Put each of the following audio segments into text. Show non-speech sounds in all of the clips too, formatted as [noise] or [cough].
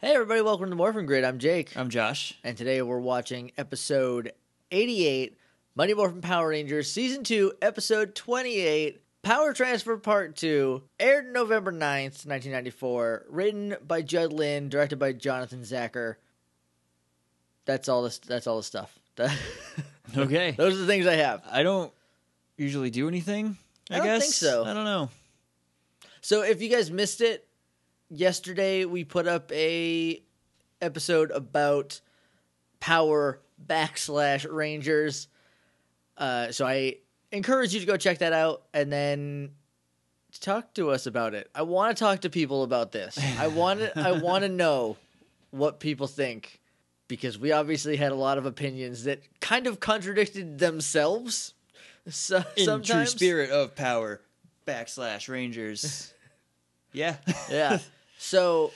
Hey, everybody, welcome to Morphin Grid. I'm Jake. I'm Josh. And today we're watching episode 88 Mighty Morphin Power Rangers, season 2, episode 28, Power Transfer Part 2, aired November 9th, 1994, written by Judd Lynn, directed by Jonathan Tzachor. That's all this that's all the stuff. [laughs] Okay. Those are the things I have. I don't usually do anything. I, I don't guess. think so. I don't know. So if you guys missed it, yesterday we put up a episode about Power backslash Rangers. Uh, so I encourage you to go check that out and then talk to us about it. I want to talk to people about this. [laughs] I want to, I want to know what people think because we obviously had a lot of opinions that kind of contradicted themselves. So, In sometimes. true spirit of power, backslash Rangers. [laughs] yeah. yeah. [laughs] So,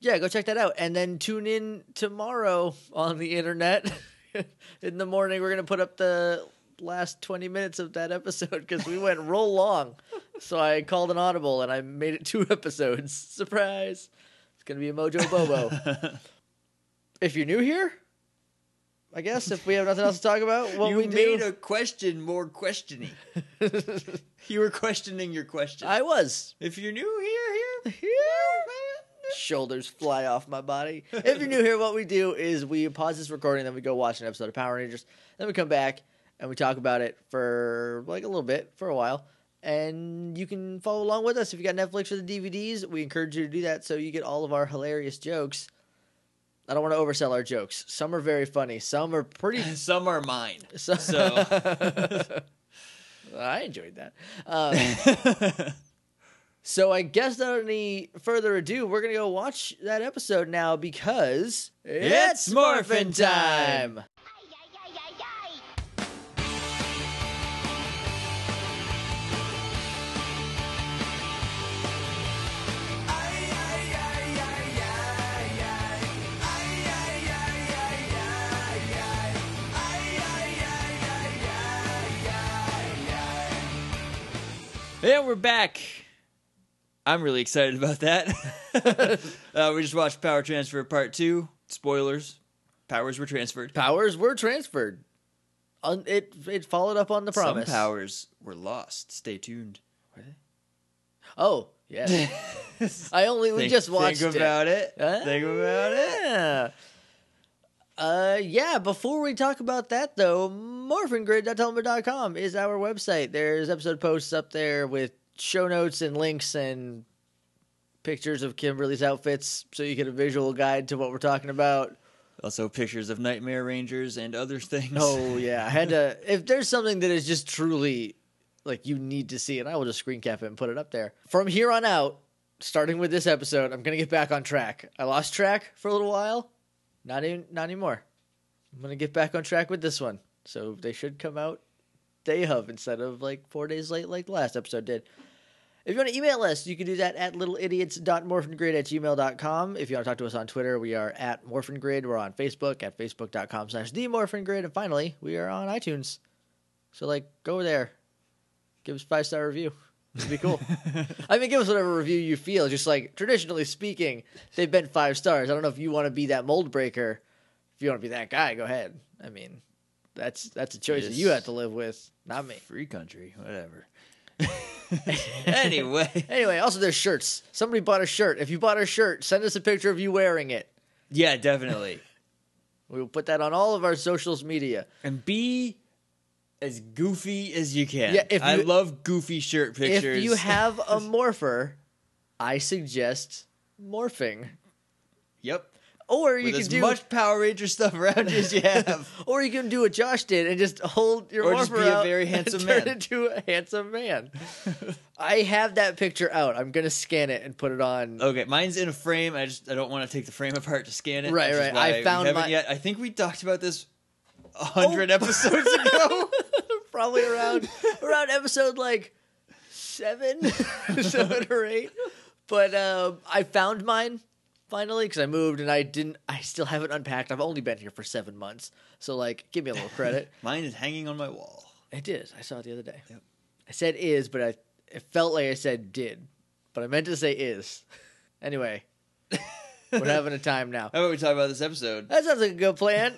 yeah, go check that out. And then tune in tomorrow on the internet. [laughs] in the morning, we're going to put up the last 20 minutes of that episode because we went [laughs] roll long. So I called an audible and I made it two [laughs] episodes. Surprise. It's going to be a Mojo Bobo. if you're new here, I guess if we have nothing else to talk about, what you we made do. a question more questioning. you were questioning your question. I was. if you're new here, here, [laughs] shoulders fly off my body. If you're new here, what we do is we pause this recording, then we go watch an episode of Power Rangers, then we come back and we talk about it for like a little bit, for a while. And you can follow along with us if you got Netflix or the DVDs. We encourage you to do that so you get all of our hilarious jokes. I don't want to oversell our jokes. Some are very funny. Some are pretty. [laughs] some are mine. So, So- [laughs] I enjoyed that. Um, So I guess without any further ado, we're gonna go watch that episode now because It's Morphin' time! And we're back. I'm really excited about that. [laughs] uh, we just watched Power Transfer Part 2. Spoilers. Powers were transferred. Powers were transferred. Un- it it followed up on the promise. Some powers were lost. Stay tuned. Oh yeah. [laughs] I only we Think- just watched it. Think about it. Ah, Think about it. Yeah. Uh, yeah, before we talk about that though, morphingrid.tumblr.com is our website. There's episode posts up there with show notes and links and pictures of Kimberly's outfits so you get a visual guide to what we're talking about. Also, pictures of Nightmare Rangers and other things. Oh [laughs] yeah, I had to. If there's something that is just truly like you need to see, and I will just screen cap it and put it up there. From here on out, starting with this episode, I'm gonna get back on track. I lost track for a little while. Not even, not anymore. I'm gonna get back on track with this one. So they should come out day of instead of like four days late, like the last episode did. If you want to email us, you can do that at littleidiots.morphingrid at gmail.com. If you want to talk to us on Twitter, we are at morphingrid. We're on Facebook at facebook.com slash themorphingrid. And finally, we are on iTunes. So, like, go over there. Give us a five-star review. It'd be cool. [laughs] I mean, give us whatever review you feel. Just like, traditionally speaking, they've been five stars. I don't know if you want to be that mold breaker. If you want to be that guy, go ahead. I mean, that's that's a choice that you have to live with, not me. Free country, whatever. [laughs] anyway, Anyway, also there's shirts. Somebody bought a shirt. If you bought a shirt, send us a picture of you wearing it. yeah, definitely. [laughs] We will put that on all of our socials media. And be as goofy as you can. Yeah, if I you- love goofy shirt pictures. If you have a [laughs] morpher, I suggest morphing. yep, Or you with can as do much Power Ranger stuff around you [laughs] as you have. or you can do what Josh did and just hold your Or just be a very and handsome turn man. into a handsome man. [laughs] I have that picture out. I'm gonna scan it and put it on. Okay, mine's in a frame. I just I don't want to take the frame apart to scan it. Right, right. I found my- yet. I think we talked about this a hundred Oh. episodes [laughs] ago. Probably around around episode like seven, seven or eight. But um, I found mine finally because I moved and I didn't. I still haven't unpacked. I've only been here for seven months, so like, give me a little credit. [laughs] Mine is hanging on my wall. it is. I saw it the other day. Yep. I said is, but I it felt like I said did, but I meant to say is. [laughs] Anyway, We're [laughs] having a time now. How about we talk about this episode? That sounds like a good plan.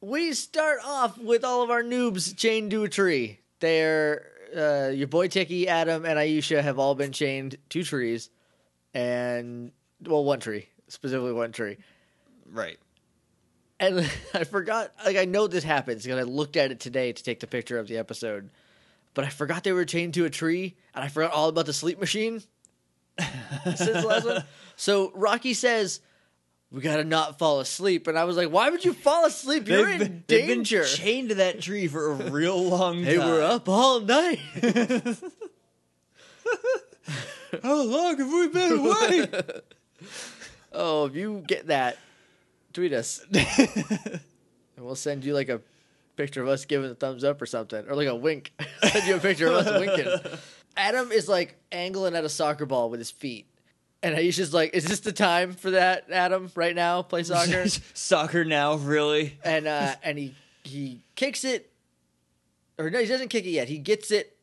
we start off with all of our noobs chained to a tree. They're uh, your boy Tiki, Adam, and Aisha have all been chained to trees, and well, one tree specifically, one tree. Right. And [laughs] I forgot, like I know this happens because I looked at it today to take the picture of the episode, but I forgot they were chained to a tree, and I forgot all about the sleep machine. Since the last one, [laughs] so Rocky says. We gotta not fall asleep, and I was like, "Why would you fall asleep? You're They've in been, danger." chained to that tree for a real long time. They were up all night. [laughs] How long have we been away? Oh, if you get that, tweet us, [laughs] and we'll send you like a picture of us giving a thumbs up or something, or like a wink. [laughs] send you a picture of us winking. Adam is like angling at a soccer ball with his feet. And Aisha's like, "Is this the time for that, Adam? Right now, play soccer?" [laughs] Soccer now, really? and uh, and he he kicks it, or no, he doesn't kick it yet. He gets it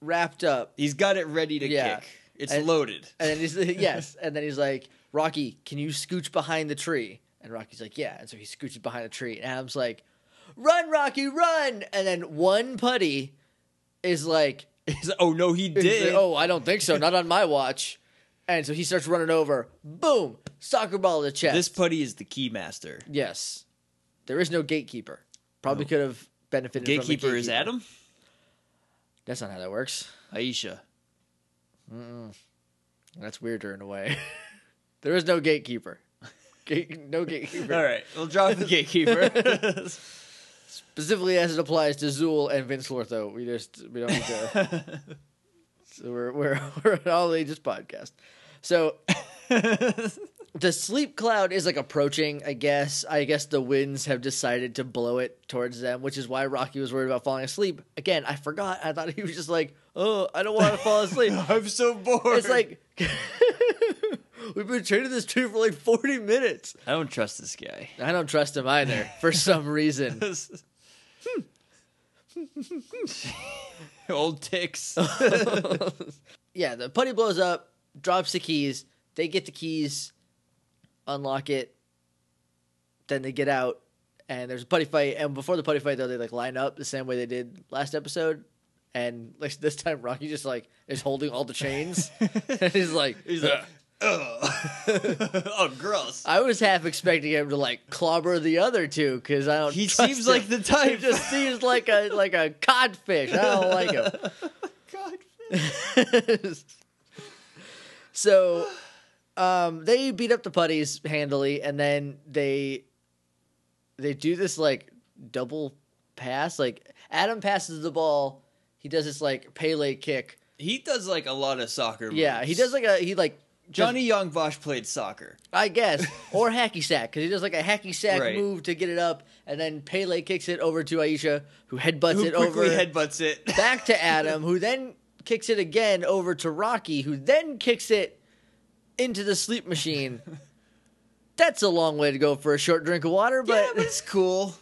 wrapped up, He's got it ready to Yeah. kick. It's And- loaded. and then he's yes, and then he's like, "Rocky, can you scooch behind the tree?" And Rocky's like, "Yeah." And so he scooches behind the tree, and Adam's like, "Run, Rocky, run!" And then one putty is like, like, oh no, he did. like, "Oh, I don't think so, not on my watch." And so he starts running over. Boom! Soccer ball to the chest. This putty is the key master. yes, there is no gatekeeper. Probably No. could have benefited. from Gatekeeper is Adam. That's not how that works. Aisha. That's weirder in a way. [laughs] there is no gatekeeper. [laughs] Gate, no gatekeeper. All right, we'll drop the gatekeeper. [laughs] Specifically as it applies to Zuul and Vinz Clortho. We just we don't need to. [laughs] so we're we're we're an all ages podcast. So the sleep cloud is like approaching. I guess. I guess the winds have decided to blow it towards them, which is why Rocky was worried about falling asleep. Again, I forgot. I thought he was just like, "Oh, I don't want to fall asleep." I'm so bored. It's like we've been training this tree for like forty minutes. I don't trust this guy. I don't trust him either for [laughs] some reason. Hmm. [laughs] Old ticks. [laughs] yeah, the putty blows up, drops the keys. They get the keys, unlock it. Then they get out, and there's a putty fight. And before the putty fight, though, they like line up the same way they did last episode. And like this time, Rocky just like is holding all the chains, and he's like, He's like, oh, [laughs] oh, gross. I was half expecting him to like clobber the other two because I don't. He seems him. like the type. He just seems like a like a codfish. I don't like him. codfish. [laughs] [laughs] so um they beat up the putties handily and then they they do this like double pass like adam passes the ball he does this like pele kick He does like a lot of soccer. yeah he does like a he like Johnny Young Bosch played soccer. i guess or hacky sack because he does like a hacky sack Right. move to get it up and then pele kicks it over to aisha who headbutts Who it over quickly headbutts it. [laughs] back to Adam, who then kicks it again over to Rocky, who then kicks it into the sleep machine. [laughs] That's a long way to go for a short drink of water, but, yeah, but it's cool.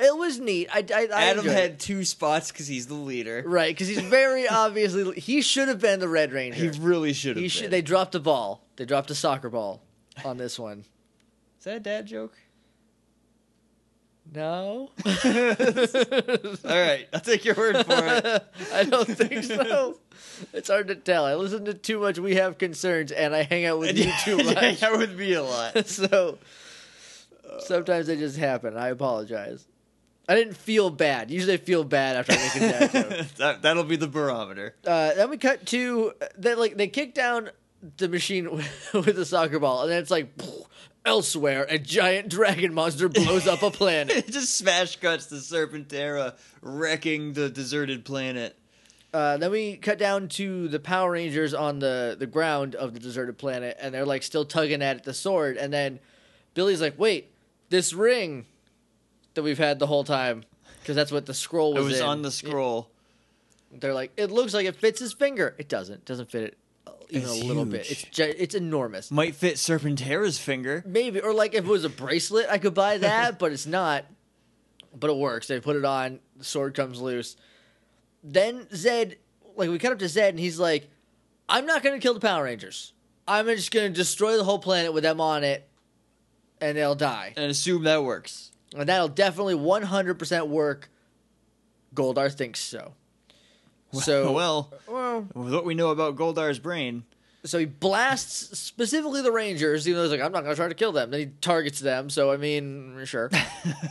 It was neat. I, I, I Adam enjoyed had it. two spots because he's the leader. right because he's very [laughs] obviously he should have been the Red Ranger. He really should have. He should. They dropped a ball. They dropped a soccer ball on this one. Is that a dad joke? No, [laughs] All right, I'll take your word for it. [laughs] I don't think so. It's hard to tell. I listen to too much. We have concerns, and I hang out with you too much. that would be a lot. so sometimes they just happen. I apologize. I didn't feel bad. Usually I feel bad after I make a dad joke. [laughs] that, that'll be the barometer. Uh, then we cut to they like they kick down the machine [laughs] with, with the soccer ball, and then it's like [laughs] elsewhere a giant dragon monster blows up a planet. It just smash cuts to Serpentera wrecking the deserted planet. Uh, then we cut down to the Power Rangers on the the ground of the deserted planet, and they're like still tugging at the sword. And then Billy's like, "Wait, this ring that we've had the whole time." Because that's what the scroll was. It was. in. on the scroll. They're like, it looks like it fits his finger. It doesn't. It doesn't fit it uh, even It's a little bit. huge. It's gi- it's enormous. Might fit Serpentera's finger. Maybe or like if it was a bracelet, I could buy that, but it's not. But it works. They put it on. The sword comes loose. Then Zedd, like we cut up to Zedd, and he's like, "I'm not going to kill the Power Rangers. I'm just going to destroy the whole planet with them on it, and they'll die. and assume that works. And that'll definitely 100% work. Goldar thinks so. So, [laughs] well, well, with what we know about Goldar's brain, so he blasts specifically the Rangers, even though he's like, I'm not going to try to kill them. Then he targets them. So, I mean, sure.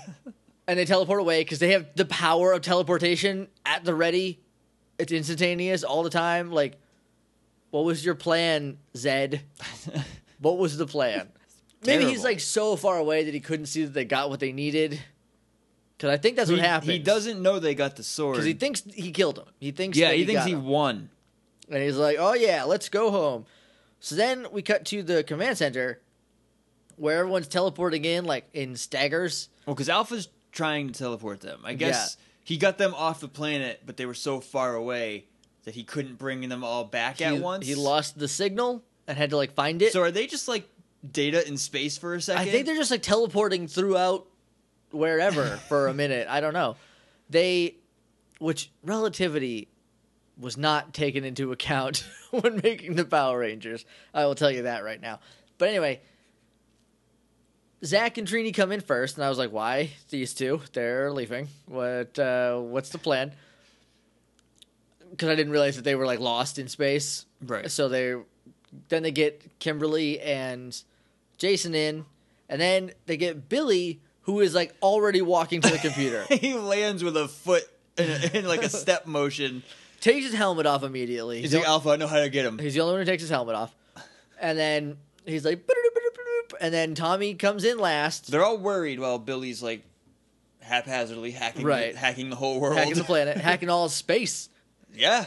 [laughs] and they teleport away because they have the power of teleportation at the ready. It's instantaneous all the time. Like, what was your plan, Zedd? [laughs] what was the plan? Maybe he's like so far away that he couldn't see that they got what they needed. Because I think that's what happened. he doesn't know they got the sword. Because he thinks he killed him. He thinks yeah, that he thinks he him. won. And he's like, "Oh yeah, let's go home." So then we cut to the command center, where everyone's teleporting in like in staggers. Well, because Alpha's trying to teleport them. I guess he got them off the planet, but they were so far away that he couldn't bring them all back he, at once. he lost the signal and had to like find it. So are they just like data in space for a second? I think they're just like teleporting throughout wherever for a minute. I don't know. They, which relativity was not taken into account [laughs] when making the Power Rangers. I will tell you that right now. But anyway, Zach and Trini come in first, and I was like, "Why these two? They're leaving. What? Uh, what's the plan?" Because I didn't realize that they were like lost in space. right. So they then they get Kimberly and Jason in, and then they get Billy, who is like already walking to the computer. [laughs] he lands with a foot in, in like a step motion. takes his helmet off immediately. He's the, like, Alpha, I know how to get him. he's the only one who takes his helmet off. And then he's like, and then Tommy comes in last, They're all worried while Billy's like haphazardly hacking, Right. hacking the whole world. hacking the planet, [laughs] hacking all space. yeah.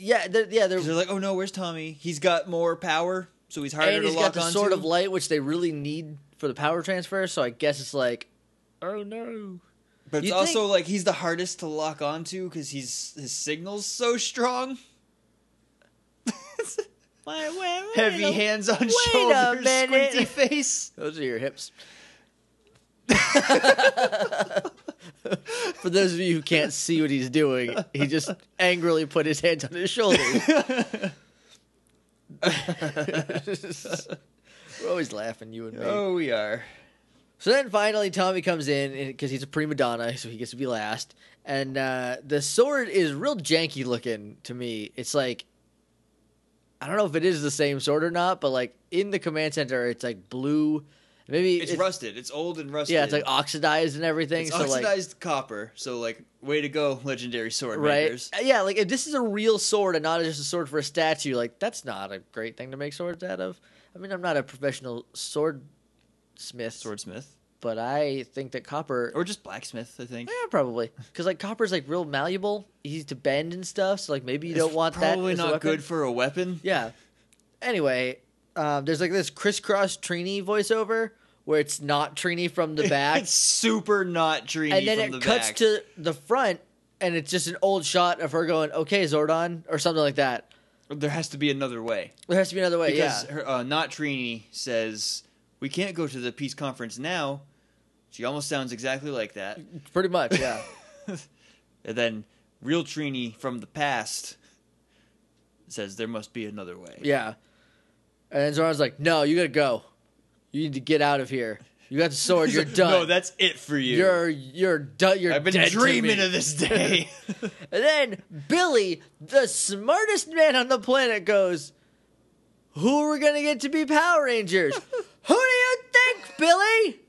Yeah, they're, yeah, they're they're like, oh no, where's Tommy? He's got more power, so he's harder and to he's lock got the onto. sword of light, which they really need for the power transfer. So I guess it's like, oh no. But it's You'd also think- like he's the hardest to lock onto because he's his signal's so strong. [laughs] Heavy a- hands on wait a shoulders, minute. squinty face. [laughs] Those are your hips. [laughs] For those of you who can't see what he's doing, he just angrily put his hands on his shoulders. [laughs] We're always laughing, you and me. oh, we are. So then finally, Tommy comes in because he's a prima donna, so he gets to be last. And uh, the sword is real janky looking to me. It's like I don't know if it is the same sword or not, but like in the command center, it's like blue. Maybe It's, rusted. It's old and rusted. Yeah, it's like oxidized and everything. It's so like oxidized copper. So like, way to go, legendary sword right, makers. yeah, like if this is a real sword and not just a sword for a statue, like that's not a great thing to make swords out of. I mean, I'm not a professional sword smith, Swordsmith but I think that copper or just blacksmith. I think. Yeah, probably. Because like copper's like real malleable, easy to bend and stuff. So like maybe you don't It's want that. Probably as a not good for a weapon. Yeah. Anyway, um, there's like this crisscross Trini voiceover where it's not Trini from the [laughs] back, it's super not Trini and then from it the cuts back. to the front, and it's just an old shot of her going, "Okay, Zordon," or something like that. There has to be another way. There has to be another way. because yeah. her, uh, not Trini says we can't go to the peace conference now. She almost sounds exactly like that. Pretty much. Yeah. [laughs] and then real Trini from the past says there must be another way. yeah. And then Zordon's like, "No, you gotta go. You need to get out of here. You got the sword. You're [laughs] done. no, that's it for you. You're you're done. You're I've been dead to dreaming me." of this day. [laughs] [laughs] And then Billy, the smartest man on the planet, goes, Who are we going to get to be Power Rangers? Who do you think, Billy?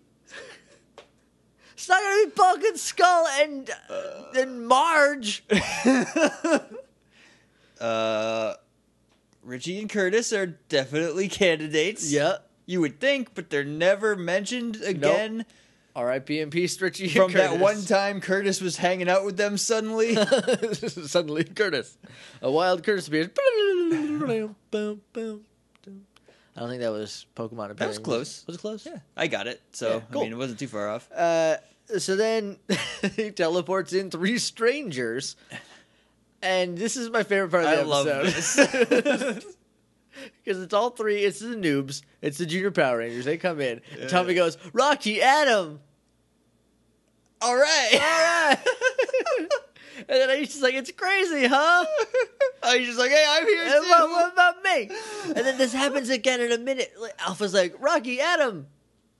It's not going to be Bulk and Skull and, uh, and Marge. uh, Richie and Curtis are definitely candidates. Yeah. You would think, but they're never mentioned again. R.I.P. and peace, Richie. From that one time Curtis was hanging out with them suddenly. [laughs] Suddenly, Curtis. A wild Curtis appears. [laughs] I don't think that was Pokemon appearing. That was close. Was it close? Yeah, I got it. So Yeah, cool. I mean, it wasn't too far off. Uh, so then [laughs] he teleports in three strangers, and this is my favorite part of the I love episode. Because it's all three. It's the noobs. It's the junior Power Rangers. They come in. And Tommy goes, "Rocky, Adam, All right. all right." [laughs] and then he's just like, "It's crazy, huh?" [laughs] he's just like, hey, I'm here And too. what, what about me? And then this happens again in a minute. Alpha's like, "Rocky, Adam,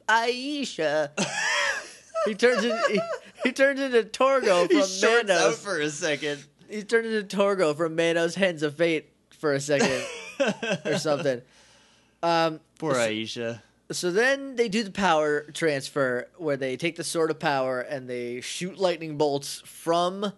Aisha. [laughs] he turns in, he, he turns into Torgo He from out Manos. for a second. he turned into Torgo from Manos Hands of Fate for a second or something. Um, Poor Aisha. so then they do the power transfer where they take the sword of power and they shoot lightning bolts from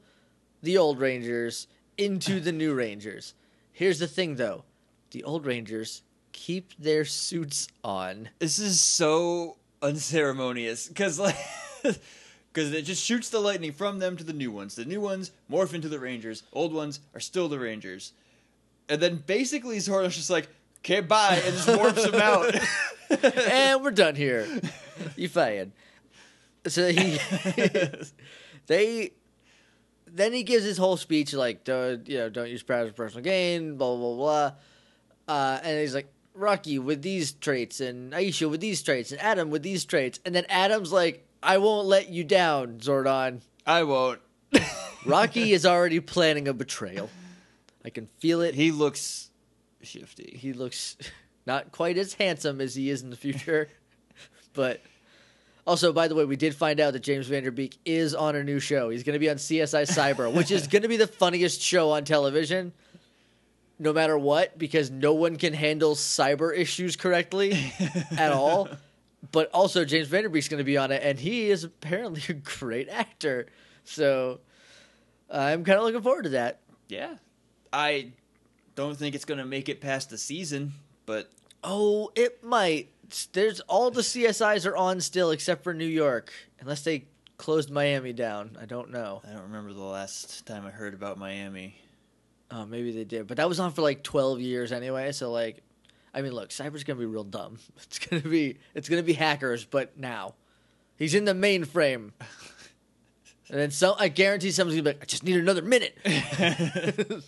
the old Rangers into the new Rangers. Here's the thing though the old Rangers keep their suits on. This is so unceremonious because like [laughs] because it just shoots the lightning from them to the new ones. The new ones morph into the Rangers. Old ones are still the Rangers. And then basically Zordon's just like, okay, bye, and just warps him out. [laughs] and we're done here. You fired. So he, [laughs] they, then he gives his whole speech like, don't, you know, don't use power for personal gain, blah blah blah, uh, and he's like, Rocky with these traits, and Aisha with these traits, and Adam with these traits, and then Adam's like, I won't let you down, Zordon. I won't. Rocky is already planning a betrayal. I can feel it. He looks shifty. he looks [laughs] not quite as handsome as he is in the future. [laughs] but also, by the way, we did find out that James Van Der Beek is on a new show. He's going to be on CSI Cyber, which is going to be the funniest show on television, no matter what, because no one can handle cyber issues correctly [laughs] at all. But also, James Van Der Beek's going to be on it, and he is apparently a great actor. So I'm kind of looking forward to that. Yeah. I don't think it's going to make it past the season, but Oh, it might. There's all the CSIs are on still except for New York, unless they closed Miami down. I don't know. I don't remember the last time I heard about Miami. Oh, maybe they did, but that was on for like 12 years anyway. So like, I mean, look, Cyber's gonna be real dumb. [laughs] It's gonna be it's gonna be hackers, but now he's in the mainframe. [laughs] And then some, I guarantee someone's gonna be like, I just need another minute. [laughs]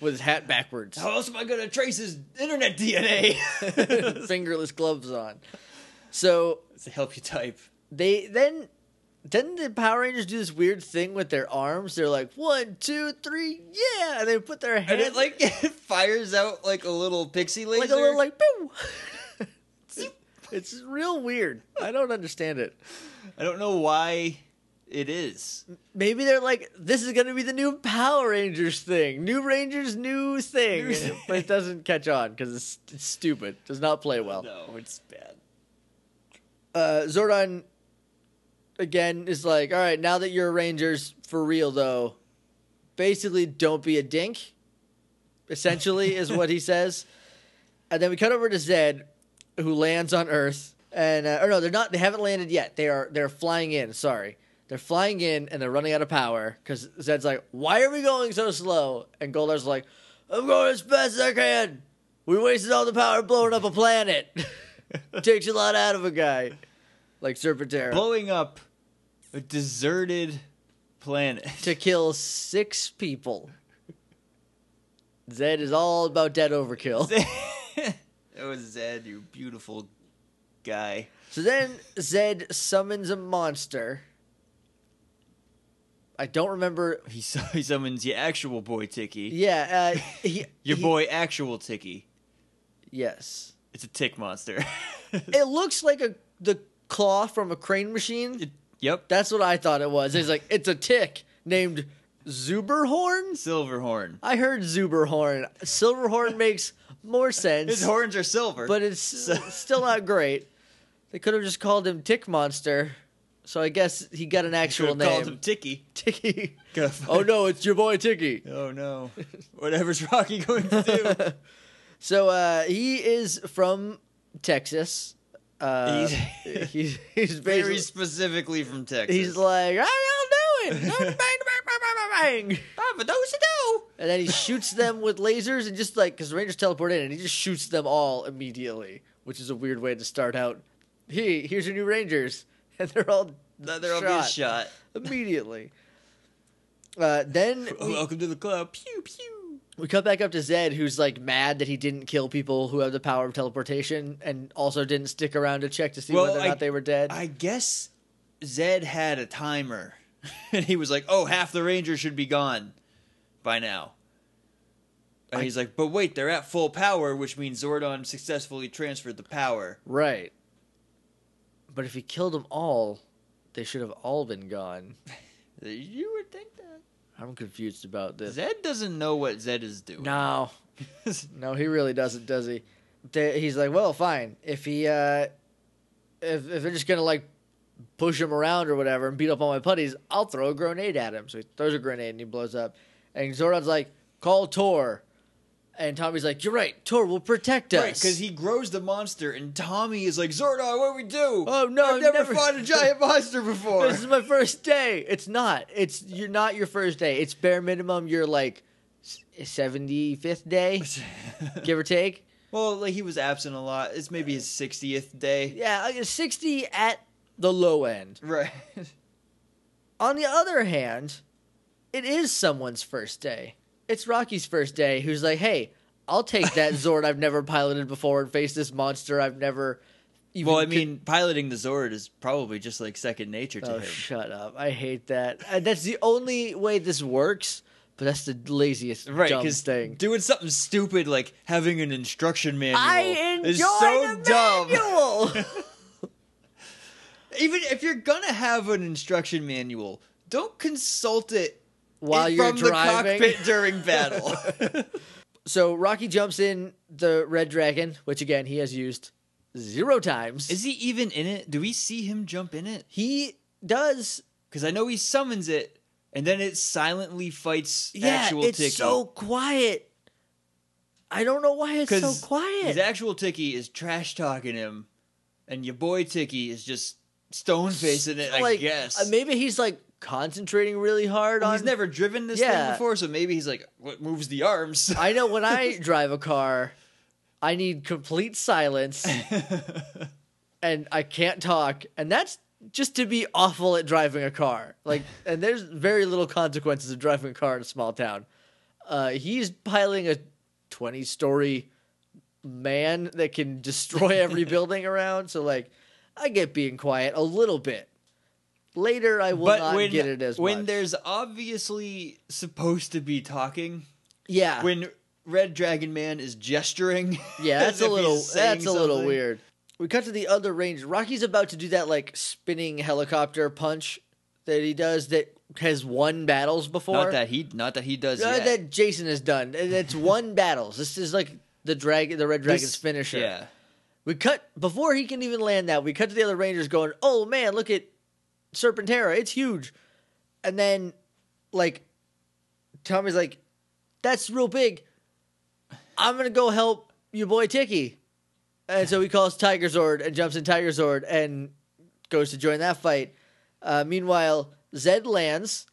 With his hat backwards, How else am I going to trace his internet DNA? [laughs] fingerless gloves on. So to help you type. they then then the Power Rangers do this weird thing with their arms. They're like one, two, three, yeah, and they put their And it like it [laughs] fires out like a little pixie laser. like a little like boom. [laughs] it's real weird. I don't understand it. I don't know why it is. Maybe they're like, this is going to be the new Power Rangers thing. New Rangers, new thing. New thing. [laughs] but it doesn't catch on because it's, it's stupid. Does not play well. No, it's bad. uh, Zordon again is like, all right, now that you're Rangers for real though, basically don't be a dink. Essentially, is what he [laughs] says. And then we cut over to Zedd, who lands on Earth, and uh, or no, they're not. They haven't landed yet. They are. They're flying in. Sorry, they're flying in, and they're running out of power because Zedd's like, "Why are we going so slow?" And Goldar's like, "I'm going as fast as I can. We wasted all the power blowing up a planet. [laughs] Takes a lot out of a guy." Like Serpentera. Blowing up a deserted planet. to kill six people. Zedd is all about dead overkill. [laughs] that was Zedd, you beautiful guy. So then Zedd summons a monster. I don't remember. He, [laughs] he summons your actual boy Ticky. Yeah, uh, [laughs] he, Your he- boy actual Ticky. Yes, It's a tick monster. [laughs] it looks like a the claw from a crane machine. It- yep. That's what I thought it was. It's like it's a tick named Zuberhorn. Silverhorn. I heard Zuberhorn. Silverhorn makes more sense. His horns are silver. but it's still not great. They could have just called him Tick Monster. So I guess he got an actual Could've called him name. Ticky. Ticky. Oh no, it's your boy Ticky. Oh no. Whatever's Rocky going to do. [laughs] so uh, he is from Texas. Uh, He's- [laughs] he's he's Very specifically from Texas. he's like, how y'all doing? [laughs] bang, bang, bang, bang, bang, bang. And then he shoots them with lasers and just like because the Rangers teleport in and he just shoots them all immediately, which is a weird way to start out. Hey, here's your new Rangers, [laughs] and they're all They're all being shot. immediately. Uh, then [laughs] we, Welcome to the club. Pew pew. we cut back up to Zedd, who's like mad that he didn't kill people who have the power of teleportation, and also didn't stick around to check to see Well, whether or I- not they were dead. I guess Zedd had a timer, [laughs] and he was like, "Oh, half the Rangers should be gone by now." And I- he's like, "But wait, they're at full power, which means Zordon successfully transferred the power." right. But if he killed them all, they should have all been gone. [laughs] You would think that. I'm confused about this. Zedd doesn't know what Zedd is doing. No, [laughs] no, he really doesn't, does he? They, he's like, well, fine. If he, uh, if if they're just gonna like push him around or whatever and beat up all my putties, I'll throw a grenade at him. So he throws a grenade and he blows up. And Zordon's like, call Tor. And Tommy's like, you're right. Tor will protect us. Right, because he grows the monster, and Tommy is like, Zordon, what do we do? Oh, no, I've never, never- fought a [laughs] giant monster before. this is my first day. It's not. It's you're not your first day. It's bare minimum. You're like seventy fifth day, [laughs] give or take. well, like he was absent a lot. It's maybe his sixtieth day. Yeah, like sixty at the low end. Right. On the other hand, it is someone's first day. It's Rocky's first day. Who's like, hey, I'll take that [laughs] Zord I've never piloted before and face this monster I've never. Even well, I could- mean, piloting the Zord is probably just like second nature to Oh, him. shut up! I hate that. Uh, that's the only way this works. But that's the laziest Right, dumb thing. doing something stupid like having an instruction manual I enjoy is so dumb. [laughs] [laughs] Even if you're gonna have an instruction manual, don't consult it While in- you're from driving. the cockpit during [laughs] battle. so Rocky jumps in the red dragon, which again he has used zero times. is he even in it? Do we see him jump in it? he does? Because I know he summons it, and then it silently fights Yeah, actual it's Tiki. so quiet. I don't know why it's so quiet. His actual Tiki is trash talking him, and your boy Tiki is just stone facing it. Like, I guess. uh, maybe he's like concentrating really hard Well, on. he's never driven this Yeah. thing before, so maybe he's like, "What moves the arms?" [laughs] I know when I [laughs] drive a car, I need complete silence [laughs] and I can't talk, and that's just to be awful at driving a car. Like, and there's very little consequences of driving a car in a small town. Uh, he's piloting a twenty-story man that can destroy every building around. So, like, I get being quiet a little bit. Later, I will but not when get it as well. when much. there's obviously supposed to be talking, yeah, when Red Dragon Man is gesturing, Yeah, [laughs] that's a little that's a little weird. We cut to the other range. Rocky's about to do that like spinning helicopter punch that he does that has won battles before. Not that he, not that he does Uh, that Jason has done. It's [laughs] won battles. This is like the dragon, the red dragon's This- finisher. Yeah, We cut before he can even land that. We cut to the other Rangers going, "Oh man, look at Serpentera! It's huge." And then, like, Tommy's like, "That's real big. I'm gonna go help your boy Tiki." And so he calls Tiger Zord and jumps in Tiger Zord and goes to join that fight. Uh, meanwhile, Zedd lands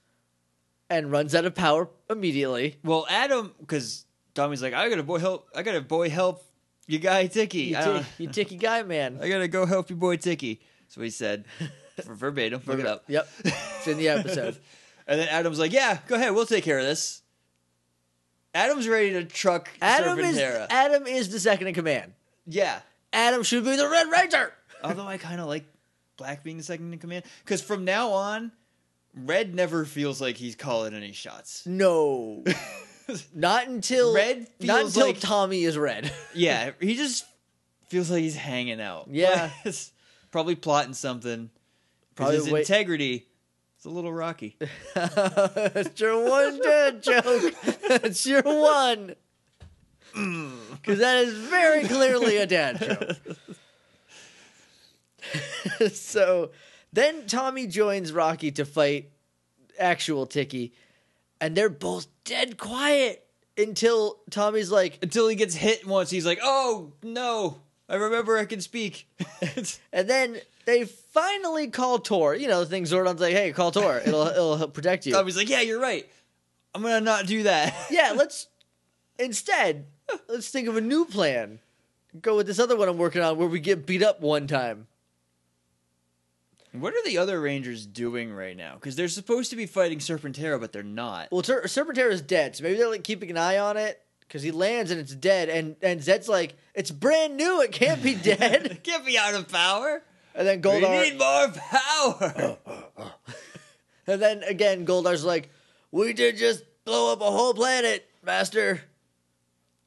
and runs out of power immediately. Well, Adam, because Tommy's like, I gotta boy help. I gotta boy help your guy Tiki. You, I, you Tiki guy, man. [laughs] I gotta go help your boy Tiki. That's what he said. [laughs] For [laughs] verbatim. Look it up. Yep, it's in the [laughs] episode. And then Adam's like, "Yeah, go ahead. We'll take care of this." Adam's ready to truck Adam is Adam is the second in command. yeah. Adam should be the Red Ranger. [laughs] Although I kind of like Black being the second in command because from now on, Red never feels like he's calling any shots. No, not until Red Not feels until like- Tommy is red. yeah, he just feels like he's hanging out. Yeah. It's probably plotting something. Probably his wait- integrity. It's a little rocky. [laughs] It's your one dad joke. It's your one. [laughs] Because that is very clearly a dad joke. [laughs] so then Tommy joins Rocky to fight actual Tiki, and they're both dead quiet until Tommy's like, Until he gets hit once, he's like, "Oh no, I remember I can speak." [laughs] and then they finally call Tor. You know, the thing Zordon's like, hey, call Tor. It'll it'll help protect you. Tommy's like, "Yeah, you're right. I'm gonna not do that." [laughs] yeah, let's instead let's think of a new plan. Go with this other one I'm working on where we get beat up one time. What are the other Rangers doing right now? Because they're supposed to be fighting Serpentera, but they're not. Well, Ser- Serpentera is dead, so maybe they're like keeping an eye on it because he lands and it's dead, and and Zedd's like, it's brand new, it can't be [laughs] dead. Get me out of power. and then Goldar, We need more power. [laughs] and then again Goldar's like, we did just blow up a whole planet, Master.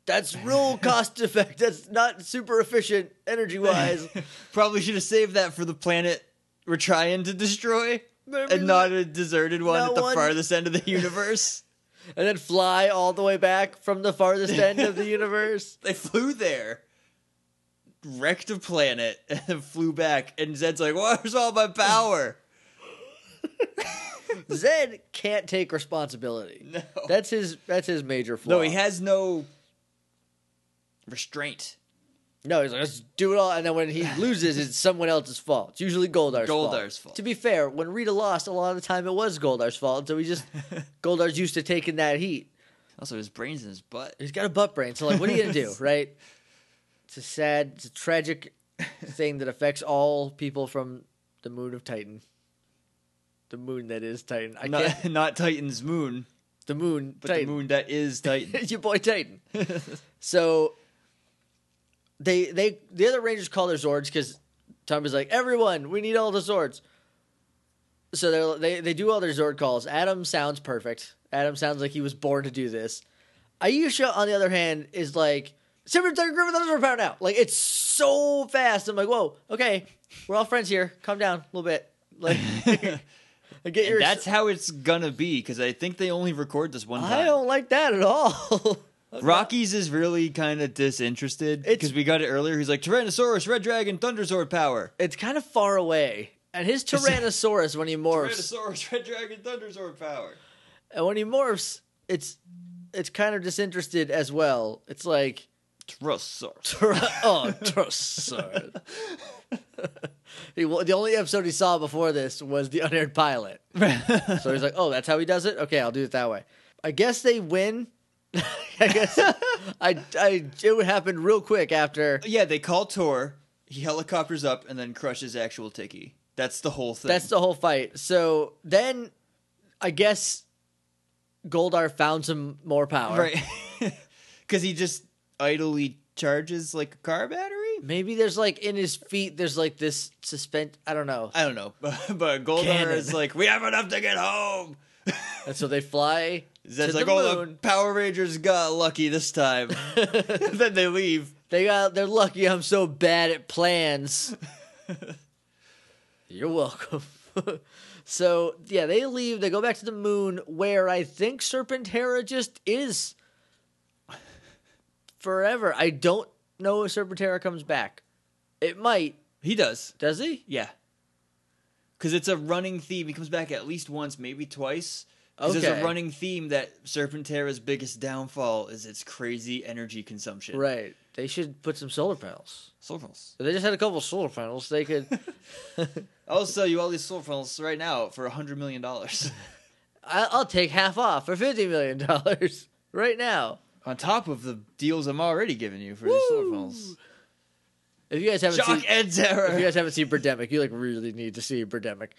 That's real [laughs] cost effective. That's not super efficient energy wise. Probably should have saved that for the planet we're trying to destroy, and not a deserted one No at the one- farthest end of the universe. And then fly all the way back from the farthest end of the [laughs] universe. they flew there, wrecked a planet, [laughs] and then flew back. And Zedd's like, "Where's all my power?" [laughs] Zedd can't take responsibility. No. That's his that's his major flaw. No, he has no restraint. No, he's like, let's do it all. And then when he [laughs] loses, it's someone else's fault. It's usually Goldar's, fault. Goldar's fault. To be fair, when Rita lost, a lot of the time it was Goldar's fault. So he just, [laughs] Goldar's used to taking that heat. Also, his brains in his butt. He's got a butt brain. So, like, what are you going to do, [laughs] right? It's a sad, it's a tragic thing that affects all people from the moon of Titan. The moon that is Titan. I Not, can't. not Titan's moon, The moon, but Titan. the moon that is Titan. your boy Titan. so they they the other Rangers call their Zords because Tommy's like, everyone, we need all the Zords. So they they they do all their Zord calls. Adam sounds perfect. Adam sounds like he was born to do this. Aisha, on the other hand, is like, Super Tiger Griffin Thunderstorm Power now. Like it's so fast. I'm like, whoa, okay, we're all friends here. Calm down a little bit. Like, [laughs] [laughs] get your. And that's how it's gonna be because I think they only record this one time. I don't like that at all. [laughs] Rockies is really kind of disinterested because we got it earlier. He's like Tyrannosaurus, Red Dragon, Thunderzord power. it's kind of far away. And his Tyrannosaurus when he morphs, Tyrannosaurus, Red Dragon, Thunderzord power. and when he morphs, it's it's kind of disinterested as well. It's like Tyrannosaurus. oh, Tyrannosaurus. [laughs] he, wa- the only episode he saw before this was the unaired pilot. [laughs] So he's like, "Oh, that's how he does it. Okay, I'll do it that way." I guess they win. [laughs] I guess I, I it would happen real quick after. yeah, they call Tor. He helicopters up and then crushes actual Tiki. That's the whole thing. That's the whole fight. So then, I guess Goldar found some more power. right [laughs] because he just idly charges like a car battery. Maybe there's like in his feet. There's like this suspend. I don't know. I don't know, but, [laughs] but Goldar Cannon. is like, we have enough to get home. And so they fly. Zedd's like, the oh, moon. the Power Rangers got lucky this time. [laughs] [laughs] then they leave. They got. They're lucky. I'm so bad at plans. [laughs] You're welcome. so yeah, they leave. They go back to the moon, where I think Serpentera just is forever. I don't know if Serpentera comes back. It might. He does. Does he? Yeah. Because it's a running theme. He comes back at least once, maybe twice. 'Cause There's a running theme that Serpentera's biggest downfall is its crazy energy consumption. Right. They should put some solar panels. Solar panels. If they just had a couple solar panels, they could. [laughs] I'll sell you all these solar panels right now for a hundred million dollars. [laughs] I'll take half off for fifty million dollars [laughs] right now. On top of the deals I'm already giving you for these solar panels. If you guys haven't Shock seen, if you guys haven't seen Birdemic, you like really need to see Birdemic.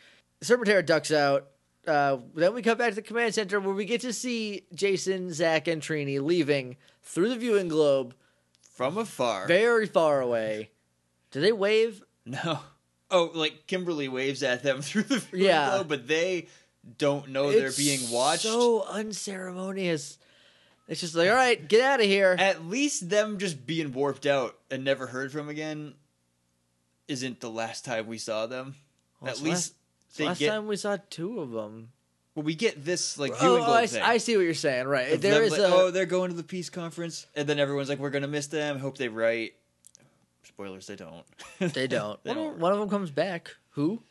Serpentera ducks out. Uh, then we come back to the command center where we get to see Jason, Zach, and Trini leaving through the viewing globe, From afar. very far away. Do they wave? No. Oh, like Kimberly waves at them [laughs] through the viewing Yeah. globe, but they don't know they're being watched. So unceremonious. It's just like, all right, get out of here. At least them just being warped out and never heard from again isn't the last time we saw them. Well, At least last, they last get time we saw two of them. well, we get this like Oh, viewing oh, I, thing. I see what you're saying. Right, there like, a. oh, they're going to the peace conference, and then everyone's like, "We're gonna miss them." Hope they write. Spoilers, they don't. [laughs] they don't. They one, don't of, one of them comes back. Who?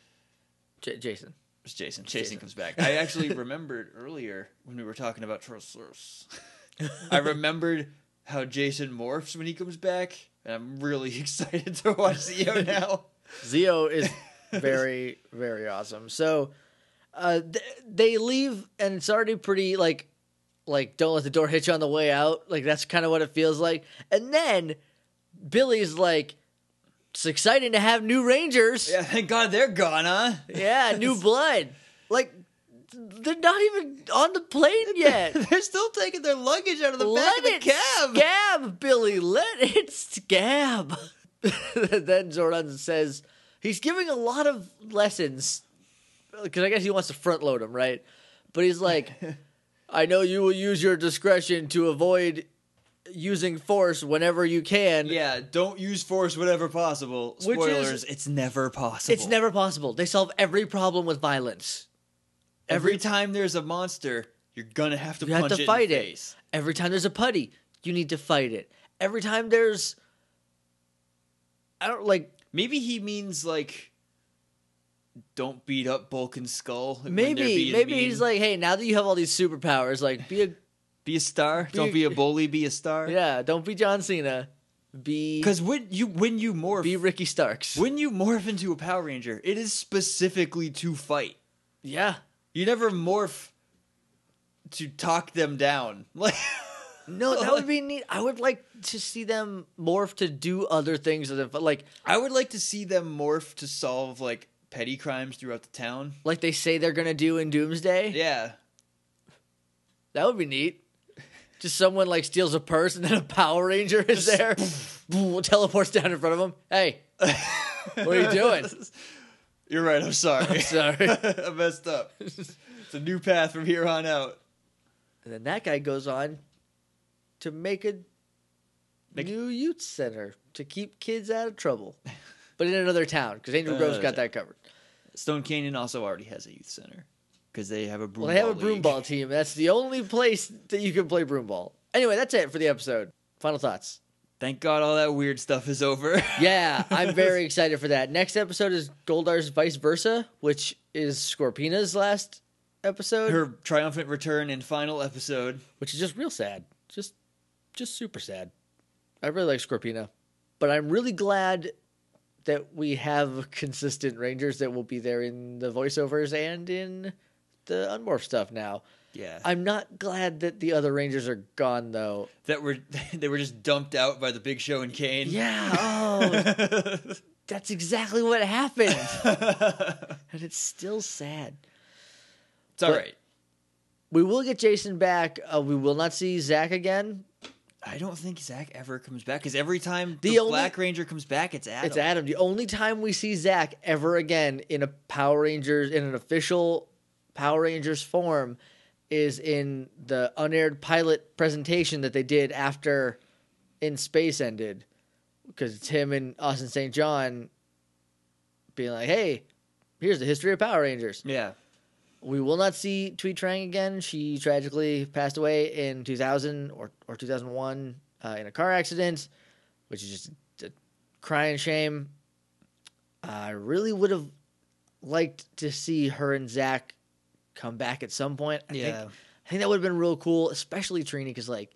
J- Jason. It's Jason. Jason. Jason. comes back. I actually [laughs] remembered earlier when we were talking about Trosaurus. I remembered how Jason morphs when he comes back, and I'm really [laughs] excited to watch Zeo now. Zeo is [laughs] very, very awesome. So uh, th- they leave, and it's already pretty like, like don't let the door hit you on the way out. Like that's kind of what it feels like. And then Billy's like, "It's exciting to have new Rangers. Yeah, thank God they're gone, huh? [laughs] Yeah, new blood. Like they're not even on the plane [laughs] yet." they're still taking their luggage out of the Let back of the it cab. scab, Billy. Let it scab. then Zordon says he's giving a lot of lessons because I guess he wants to front load him, right? But he's like, [laughs] I know you will use your discretion to avoid using force whenever you can. Yeah, don't use force whenever possible. Which is- Spoilers, it's never possible. It's never possible. They solve every problem with violence. every time there's a monster, you're gonna have to You have to fight it. Every time there's a putty, you need to fight it. Every time there's I don't like Maybe he means like don't beat up Bulk and skull. maybe maybe mean. he's like, "Hey, now that you have all these superpowers, like be a be a star. Be don't a- be a bully, be a star. yeah, don't be John Cena. Be Because when you when you morph be Ricky Starks." when you morph into a Power Ranger, it is specifically to fight. Yeah. You never morph to talk them down. [laughs] Like No, that would [laughs] be neat. I would like to see them morph to do other things than like I would like to see them morph to solve like petty crimes throughout the town. like they say they're gonna do in Doomsday. Yeah. That would be neat. [laughs] Just someone like steals a purse and then a Power Ranger is there, [laughs] Boom, teleports down in front of him. Hey, what are you doing? You're right. I'm sorry. I'm sorry. I messed up. It's a new path from here on out. And then that guy goes on to make a new youth center to keep kids out of trouble, [laughs] but in another town because Angel Grove's got uh, that covered. Stone Canyon also already has a youth center because they have a broom. Well, they have a ball broom league. ball team. That's the only place that you can play broomball. Anyway, that's it for the episode. Final thoughts. Thank God all that weird stuff is over. [laughs] Yeah, I'm very excited for that. Next episode is Goldar's Vice Versa, which is Scorpina's last episode, Her triumphant return and final episode. which is just real sad. Just super sad. I really like Scorpina, but I'm really glad that we have consistent Rangers that will be there in the voiceovers and in the unmorph stuff now. Yeah. I'm not glad that the other Rangers are gone though. that were [laughs] they were just dumped out by the Big Show and Kane. Yeah, oh, [laughs] that's exactly what happened. and it's still sad. it's all But- right. We will get Jason back. Uh, we will not see Zach again. I don't think Zach ever comes back because every time The the, only- Black Ranger comes back, it's Adam. It's Adam. The only time we see Zach ever again in a Power Rangers in an official Power Rangers form is in the unaired pilot presentation that they did after In Space ended, because it's him and Austin St. John being like, "Hey, here's the history of Power Rangers." Yeah. We will not see Thuy Trang again. She tragically passed away in 2000 or, or 2001 uh, in a car accident, which is just a crying shame. I really would have liked to see her and Zach come back at some point. I Yeah. think, I think that would have been real cool, especially Trini, because like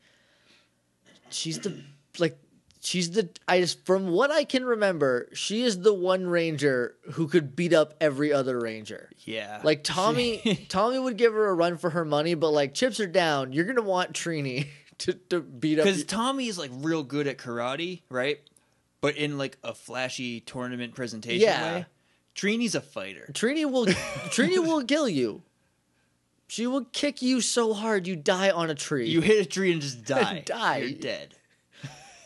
she's the like she's the I just from what I can remember, she is the one ranger who could beat up every other ranger. Yeah. Like Tommy, [laughs] Tommy would give her a run for her money, but like chips are down, you're gonna want Trini [laughs] to, to beat up. because Tommy is like real good at karate, right? But in like a flashy tournament presentation Yeah. way. Trini's a fighter. Trini will, [laughs] Trini will kill you. She will kick you so hard you die on a tree. You hit a tree and just die. Die. You're dead.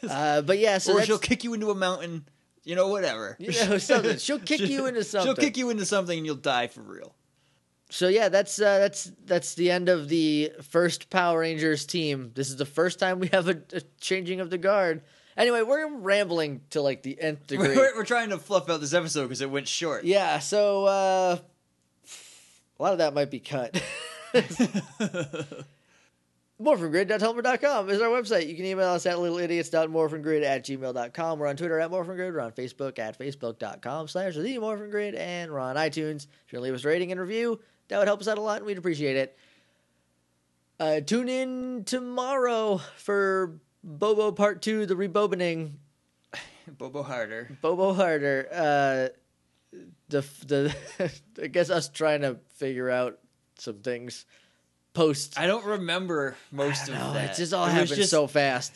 [laughs] uh, but yeah, so or she'll kick you into a mountain. You know, whatever. [laughs] you know, something. She'll kick [laughs] you into something. She'll kick you into something and you'll die for real. So yeah, that's uh, that's that's the end of the first Power Rangers team. This is the first time we have a, a changing of the guard. Anyway, we're rambling to like the nth degree. We're, we're trying to fluff out this episode because it went short. Yeah, so uh, a lot of that might be cut. Morphingrid.tumblr.com is our website. You can email us at littleidiots.morphingrid at gmail.com. We're on Twitter at morphingrid. We're on Facebook at facebook.com slash the morphingrid. And we're on iTunes. If you leave us a rating and review, that would help us out a lot and we'd appreciate it. Uh, tune in tomorrow for Bobo Part 2, the rebobining. [sighs] Bobo Harder. Bobo Harder. Uh, the the [laughs] I guess us trying to figure out some things post. I don't remember most of No, that. it just all It happened just- so fast.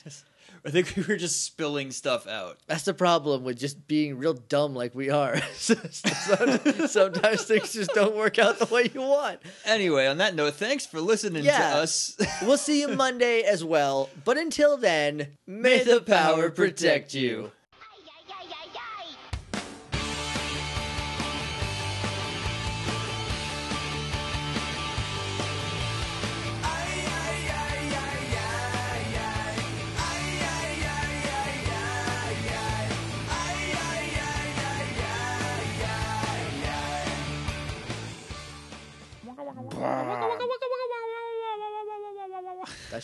I think we were just spilling stuff out. That's the problem with just being real dumb like we are. [laughs] sometimes, sometimes things just don't work out the way you want. Anyway, on that note, thanks for listening Yeah. to us. [laughs] We'll see you Monday as well. But until then, may the power protect you.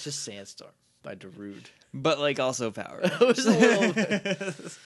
Just Sandstorm by Darude. but like also power. [laughs] It was a little. [laughs]